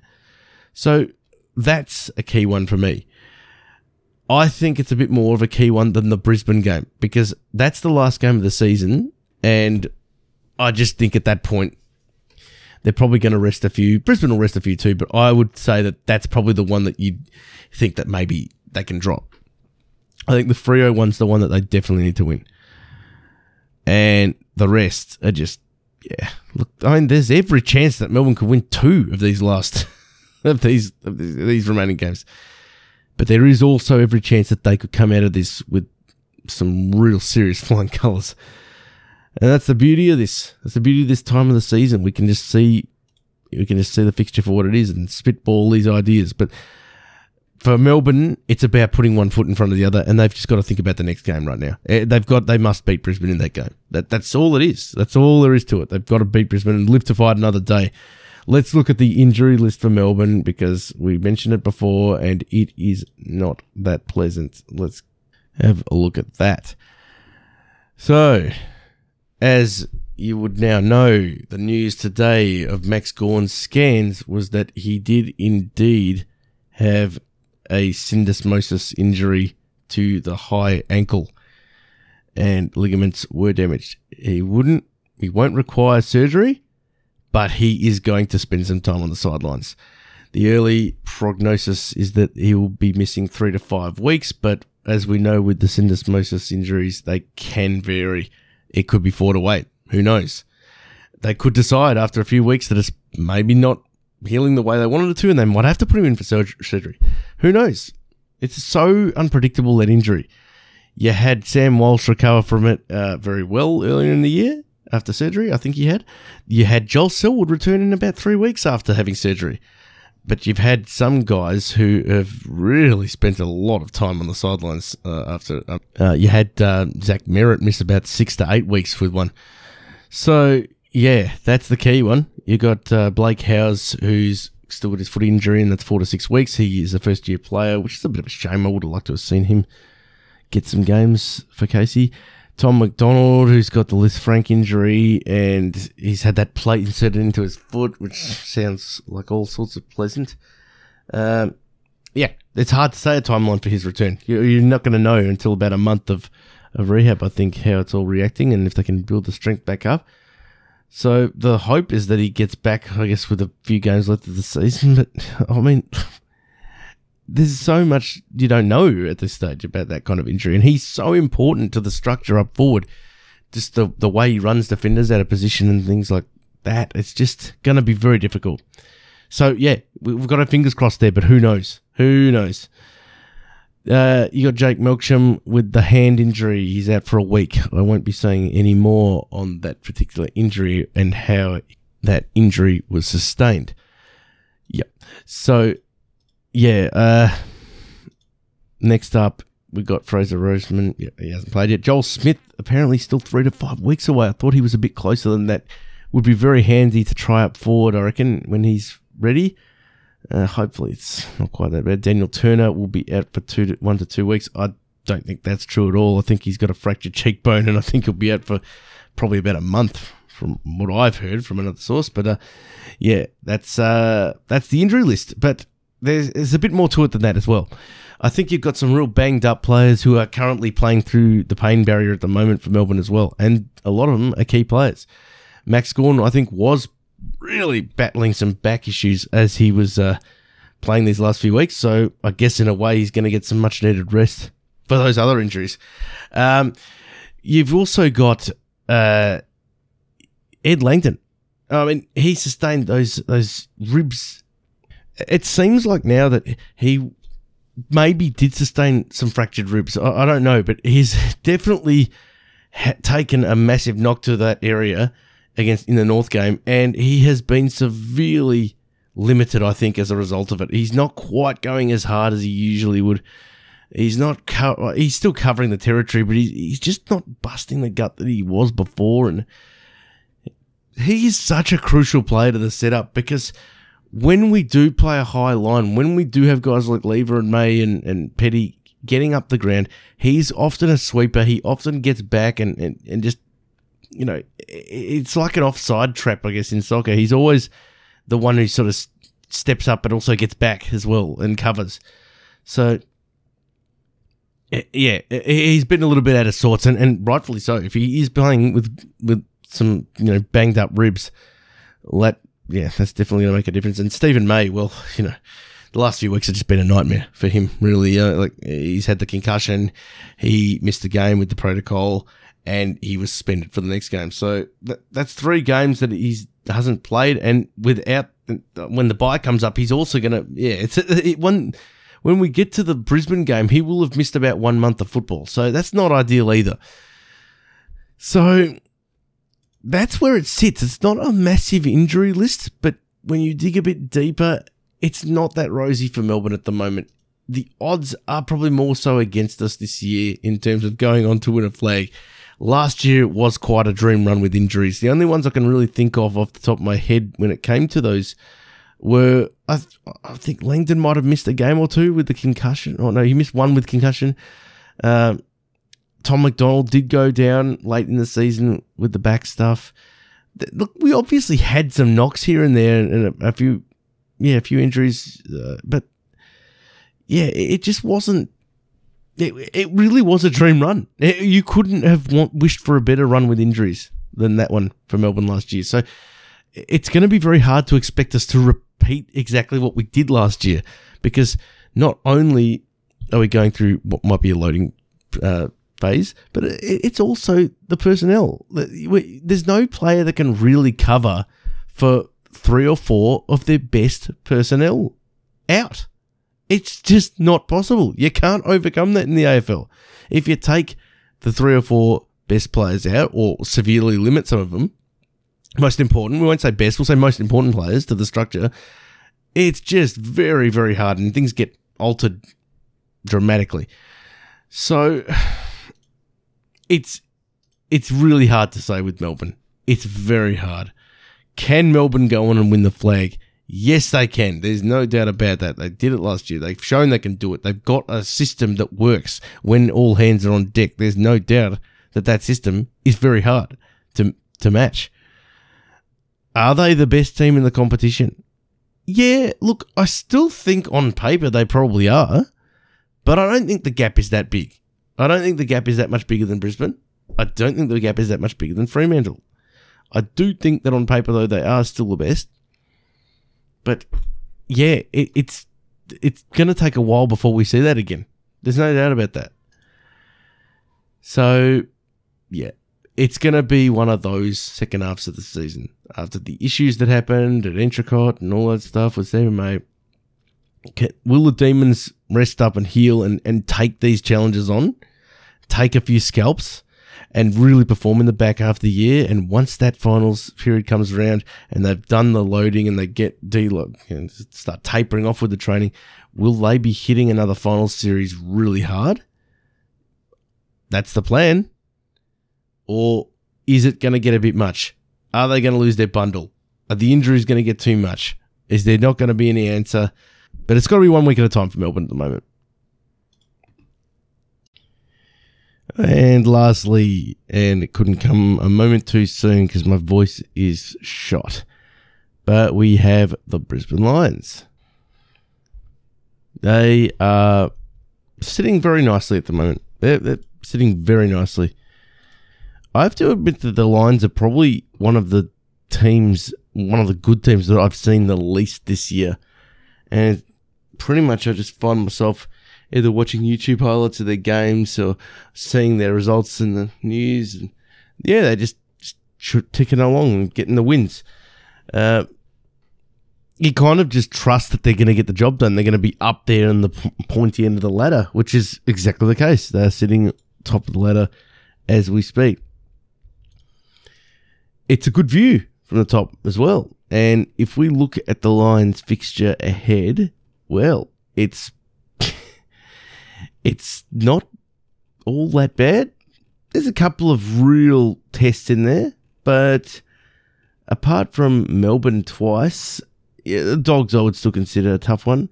So that's a key one for me. I think it's a bit more of a key one than the Brisbane game because that's the last game of the season. And I just think at that point, they're probably going to rest a few. Brisbane will rest a few too, but I would say that that's probably the one that you think that maybe they can drop. I think the Freo one's the one that they definitely need to win. And the rest are just, yeah. Look, I mean, there's every chance that Melbourne could win two of these last, <laughs> of these, of these remaining games. But there is also every chance that they could come out of this with some real serious <laughs> flying colours. And that's the beauty of this. That's the beauty of this time of the season. We can just see we can just see the fixture for what it is and spitball these ideas. But for Melbourne, it's about putting one foot in front of the other, and they've just got to think about the next game right now. Eh, they've got they must beat Brisbane in that game. That that's all it is. That's all there is to it. They've got to beat Brisbane and live to fight another day. Let's look at the injury list for Melbourne because we mentioned it before and it is not that pleasant. Let's have a look at that. So, as you would now know, the news today of Max Gawn's scans was that he did indeed have a syndesmosis injury to the high ankle and ligaments were damaged. He wouldn't, he won't require surgery, but he is going to spend some time on the sidelines. The early prognosis is that he will be missing three to five weeks, but as we know with the syndesmosis injuries, they can vary. It could be four to eight. Who knows? They could decide after a few weeks that it's maybe not healing the way they wanted it to, and they might have to put him in for surgery. Who knows? It's so unpredictable that injury. You had Sam Walsh recover from it uh, very well earlier in the year after surgery. I think he had. You had Joel Selwood return in about three weeks after having surgery. But you've had some guys who have really spent a lot of time on the sidelines uh, after. Uh, uh you had uh, Zach Merrett miss about six to eight weeks with one. So yeah, that's the key one. You got uh, Blake Howes, who's still got his foot injury, and that's four to six weeks. He is a first year player, which is a bit of a shame. I would have liked to have seen him get some games for Casey. Tom McDonald, who's got the Lisfranc injury, and he's had that plate inserted into his foot, which sounds like all sorts of pleasant. Um, yeah, it's hard to say a timeline for his return. You're not going to know until about a month of, of rehab, I think, how it's all reacting and if they can build the strength back up. So the hope is that he gets back, I guess, with a few games left of the season. But I mean, there's so much you don't know at this stage about that kind of injury, and he's so important to the structure up forward. Just the the way he runs defenders out of position and things like that. It's just going to be very difficult. So yeah, we've got our fingers crossed there, but who knows? Who knows? Uh, you got Jake Melksham with the hand injury. He's out for a week. I won't be saying any more on that particular injury and how that injury was sustained. Yep. So, yeah. Uh, next up, we got Fraser Rosman. Yeah, he hasn't played yet. Joel Smith apparently still three to five weeks away. I thought he was a bit closer than that. Would be very handy to try up forward. I reckon when he's ready. Uh, hopefully, it's not quite that bad. Daniel Turner will be out for two to, one to two weeks. I don't think that's true at all. I think he's got a fractured cheekbone, and I think he'll be out for probably about a month, from what I've heard from another source. But uh, yeah, that's uh, that's the injury list. But there's, there's a bit more to it than that as well. I think you've got some real banged up players who are currently playing through the pain barrier at the moment for Melbourne as well, and a lot of them are key players. Max Gawn, I think, was really battling some back issues as he was uh, playing these last few weeks. So I guess in a way he's going to get some much needed rest for those other injuries. Um, you've also got uh, Ed Langdon. I mean, he sustained those those ribs. It seems like now that he maybe did sustain some fractured ribs. I, I don't know, but he's <laughs> definitely ha- taken a massive knock to that area against in the North game, and he has been severely limited. I think as a result of it, he's not quite going as hard as he usually would. He's not. Co- uh, he's still covering the territory, but he's he's just not busting the gut that he was before, and he is such a crucial player to the setup because when we do play a high line, when we do have guys like Lever and May and, and Petty getting up the ground, he's often a sweeper. He often gets back and, and, and just, you know, it's like an offside trap, I guess, in soccer. He's always the one who sort of steps up but also gets back as well and covers. So, yeah, he's been a little bit out of sorts, and, and rightfully so. If he is playing with with some you know banged up ribs, let yeah, that's definitely going to make a difference. And Stephen May, well, you know, the last few weeks have just been a nightmare for him. Really, uh, like he's had the concussion, he missed the game with the protocol, and he was suspended for the next game. So that's three games that he hasn't played, and without when the bye comes up, he's also going to yeah. It's <laughs> it, when when we get to the Brisbane game, he will have missed about one month of football. So that's not ideal either. So that's where it sits. It's not a massive injury list, but when you dig a bit deeper, it's not that rosy for Melbourne at the moment. The odds are probably more so against us this year in terms of going on to win a flag. Last year it was quite a dream run with injuries. The only ones I can really think of off the top of my head when it came to those were I, th- I think Langdon might have missed a game or two with the concussion. Oh no, he missed one with concussion. Um, Tom McDonald did go down late in the season with the back stuff. Look, we obviously had some knocks here and there, and a, few, yeah, a few injuries, uh, but yeah, it just wasn't. It, it really was a dream run. It, you couldn't have want, wished for a better run with injuries than that one for Melbourne last year. So it's going to be very hard to expect us to repeat exactly what we did last year because not only are we going through what might be a loading uh, phase, but it's also the personnel. There's no player that can really cover for three or four of their best personnel out. It's just not possible. You can't overcome that in the AFL. If you take the three or four best players out or severely limit some of them, most important, we won't say best, we'll say most important players to the structure, it's just very, very hard and things get altered dramatically. So it's it's really hard to say with Melbourne. It's very hard. Can Melbourne go on and win the flag? Yes, they can. There's no doubt about that. They did it last year. They've shown they can do it. They've got a system that works when all hands are on deck. There's no doubt that that system is very hard to to match. Are they the best team in the competition? Yeah, look, I still think on paper they probably are, but I don't think the gap is that big. I don't think the gap is that much bigger than Brisbane. I don't think the gap is that much bigger than Fremantle. I do think that on paper though they are still the best. But yeah, it, it's it's gonna take a while before we see that again. There's no doubt about that. So yeah, it's gonna be one of those second halves of the season after the issues that happened at Endicott and all that stuff with Stephen May. Will the Demons rest up and heal and, and take these challenges on? take a few scalps and really perform in the back half of the year. And once that finals period comes around and they've done the loading and they get deload and start tapering off with the training, will they be hitting another finals series really hard? That's the plan. Or is it going to get a bit much? Are they going to lose their bundle? Are the injuries going to get too much? Is there not going to be any answer? But it's got to be one week at a time for Melbourne at the moment. And lastly, and it couldn't come a moment too soon because my voice is shot, but we have the Brisbane Lions. They are sitting very nicely at the moment. They're, they're sitting very nicely. I have to admit that the Lions are probably one of the teams, one of the good teams that I've seen the least this year. And pretty much I just find myself either watching YouTube highlights of their games or seeing their results in the news. And yeah, they're just, just ticking along and getting the wins. Uh, you kind of just trust that they're going to get the job done. They're going to be up there in the pointy end of the ladder, which is exactly the case. They're sitting top of the ladder as we speak. It's a good view from the top as well. And if we look at the Lions fixture ahead, well, it's it's not all that bad. There's a couple of real tests in there, but apart from Melbourne twice, yeah, the Dogs I would still consider a tough one.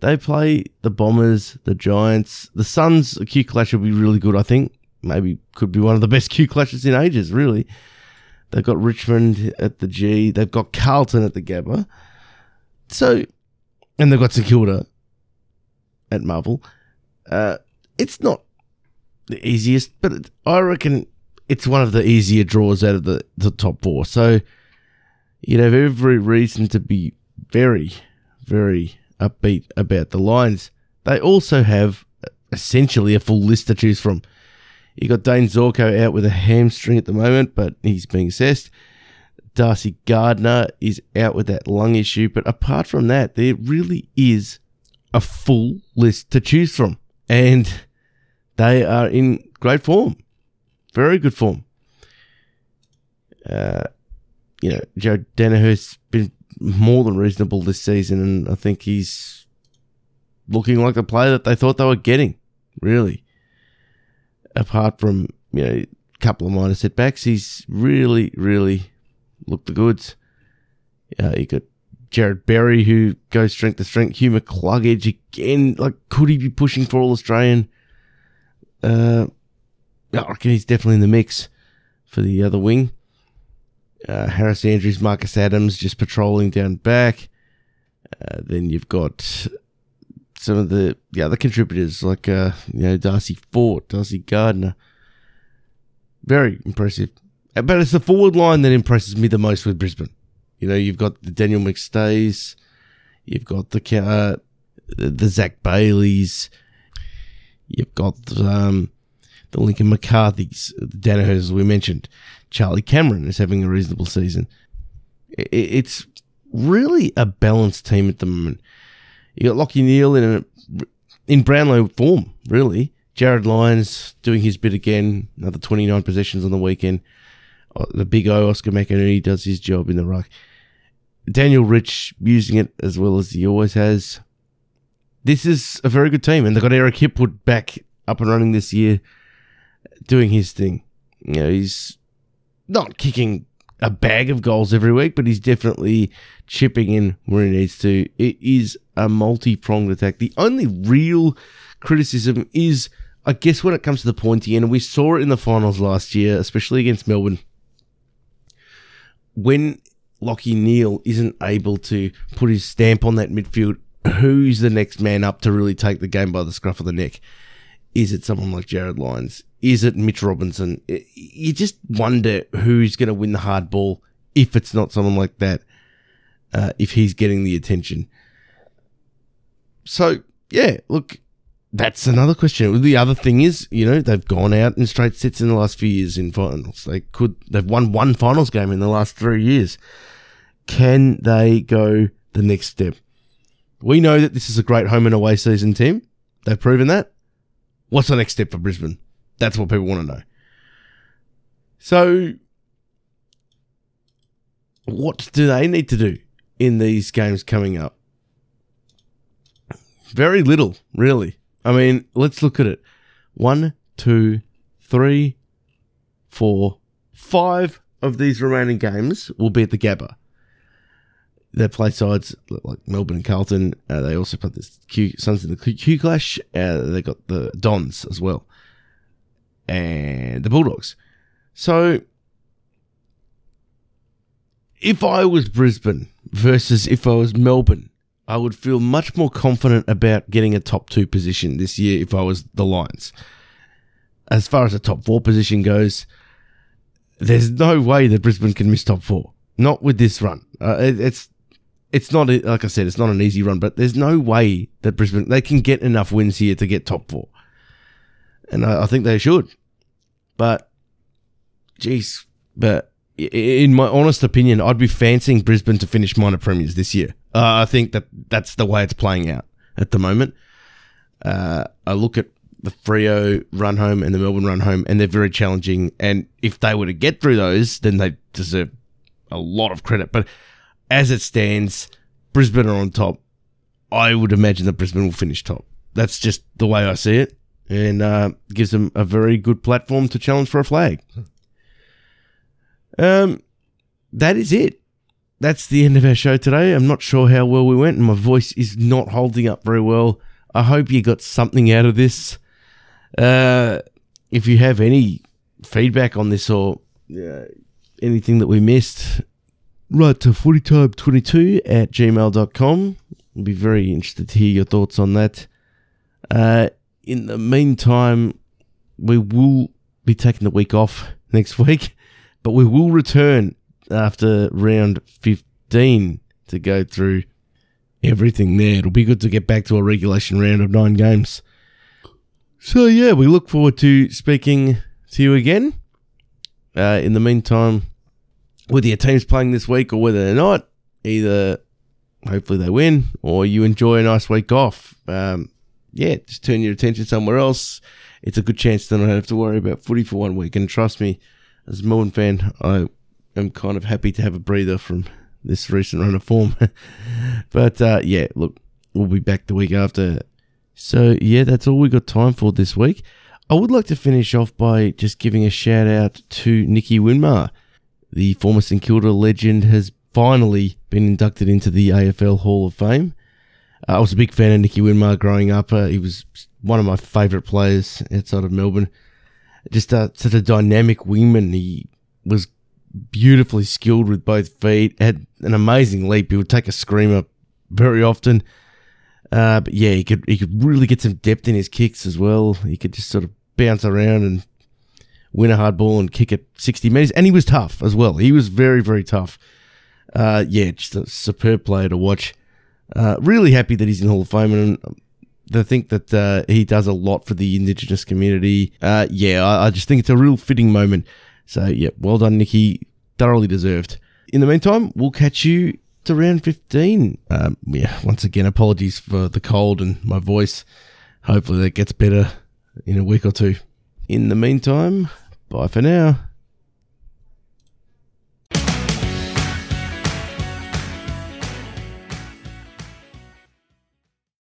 They play the Bombers, the Giants, the Suns. A Q clash will be really good, I think. Maybe could be one of the best Q clashes in ages, really. They've got Richmond at the G. They've got Carlton at the Gabba. So, and they've got St at Marvel. Uh, it's not the easiest, but it, I reckon it's one of the easier draws out of the, the top four. So, you'd have every reason to be very, very upbeat about the Lions. They also have essentially a full list to choose from. You got Dane Zorko out with a hamstring at the moment, but he's being assessed. Darcy Gardiner is out with that lung issue, but apart from that, there really is a full list to choose from, and they are in great form, very good form. Uh, you know, Joe Daniher's been more than reasonable this season, and I think he's looking like the player that they thought they were getting. Really, apart from you know a couple of minor setbacks, he's really, really looked the goods. Uh, you got Jarrod Berry who goes strength to strength. Hugh McCluggage again. Like, could he be pushing for All Australian? Uh, I reckon he's definitely in the mix for the other wing. Uh, Harris Andrews, Marcus Adams just patrolling down back. Uh, then you've got some of the, the other contributors like uh, you know Darcy Fort, Darcy Gardiner. Very impressive. But it's the forward line that impresses me the most with Brisbane. You know, you've got the Daniel McStays, you've got the uh, the Zac Baileys, you've got um, the Lincoln McCarthy's, the Danihers we mentioned. Charlie Cameron is having a reasonable season. It's really a balanced team at the moment. You got Lachie Neale in a, in Brownlow form, really. Jarryd Lyons doing his bit again, another 29 possessions on the weekend. The big O, Oscar McInerney, does his job in the ruck. Daniel Rich using it as well as he always has. This is a very good team, and they've got Eric Hipwood back up and running this year, doing his thing. You know, he's not kicking a bag of goals every week, but he's definitely chipping in where he needs to. It is a multi pronged attack. The only real criticism is, I guess, when it comes to the pointy end, we saw it in the finals last year, especially against Melbourne. When Lachie Neale isn't able to put his stamp on that midfield, who's the next man up to really take the game by the scruff of the neck? Is it someone like Jarryd Lyons? Is it Mitch Robinson? You just wonder who's going to win the hard ball if it's not someone like that, uh, if he's getting the attention. So, yeah, look, that's another question. The other thing is, you know, they've gone out in straight sets in the last few years in finals. They could, they've won one finals game in the last three years. Can they go the next step? We know that this is a great home and away season team. They've proven that. What's the next step for Brisbane? That's what people want to know. So, what do they need to do in these games coming up? Very little, really. I mean, let's look at it. One, two, three, four, five of these remaining games will be at the Gabba. They play sides like Melbourne and Carlton. Uh, they also play the Q, Suns in the Q Clash. Uh, they got the Dons as well, and the Bulldogs. So, if I was Brisbane versus if I was Melbourne, I would feel much more confident about getting a top two position this year if I was the Lions. As far as the top four position goes, there's no way that Brisbane can miss top four. Not with this run. Uh, it, it's it's not like I said, it's not an easy run, but there's no way that Brisbane they can get enough wins here to get top four, and I, I think they should. But, geez, but in my honest opinion, I'd be fancying Brisbane to finish minor premiers this year. Uh, I think that that's the way it's playing out at the moment. Uh, I look at the Freo run home and the Melbourne run home, and they're very challenging. And if they were to get through those, then they deserve a lot of credit. But as it stands, Brisbane are on top. I would imagine that Brisbane will finish top. That's just the way I see it, and uh, gives them a very good platform to challenge for a flag. Um, that is it. That's the end of our show today. I'm not sure how well we went, and my voice is not holding up very well. I hope you got something out of this. Uh, if you have any feedback on this or uh, anything that we missed, write to footytime22 at gmail.com. I'll be very interested to hear your thoughts on that. Uh, in the meantime, we will be taking the week off next <laughs> week, but we will return after round 15 to go through everything there. It'll be good to get back to a regulation round of nine games. So, yeah, we look forward to speaking to you again. Uh, in the meantime, whether your team's playing this week or whether they're not, either hopefully they win or you enjoy a nice week off. Um, yeah, just turn your attention somewhere else. It's a good chance to not have to worry about footy for one week. And trust me, as a Melbourne fan, I am kind of happy to have a breather from this recent run of form. <laughs> but uh, yeah, look, we'll be back the week after. So yeah, that's all we got time for this week. I would like to finish off by just giving a shout out to Nicky Winmar. The former St Kilda legend has finally been inducted into the AFL Hall of Fame. Uh, I was a big fan of Nicky Winmar growing up. Uh, he was one of my favourite players outside of Melbourne. Just uh, such a dynamic wingman. He was beautifully skilled with both feet. Had an amazing leap. He would take a screamer very often. Uh, but yeah, he could he could really get some depth in his kicks as well. He could just sort of bounce around and win a hard ball and kick it 60 metres. And he was tough as well. He was very, very tough. Uh, yeah, just a superb player to watch. Uh, really happy that he's in Hall of Fame and I think that uh, he does a lot for the Indigenous community. Uh, yeah, I, I just think it's a real fitting moment. So, yeah, well done, Nicky. Thoroughly deserved. In the meantime, we'll catch you to round 15. Um, yeah, once again, apologies for the cold and my voice. Hopefully that gets better in a week or two. In the meantime, bye for now.